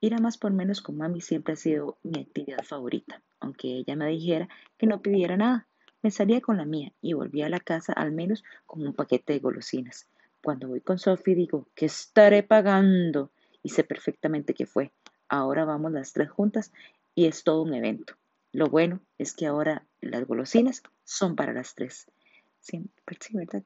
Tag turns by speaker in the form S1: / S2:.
S1: Ir a más por menos con mami siempre ha sido mi actividad favorita, aunque ella me dijera que no pidiera nada. Me salía con la mía y volvía a la casa al menos con un paquete de golosinas. Cuando voy con Sophie digo que estaré pagando y sé perfectamente que fue. Ahora vamos las tres juntas y es todo un evento. Lo bueno es que ahora las golosinas son para las tres. Siempre, sí, ¿verdad?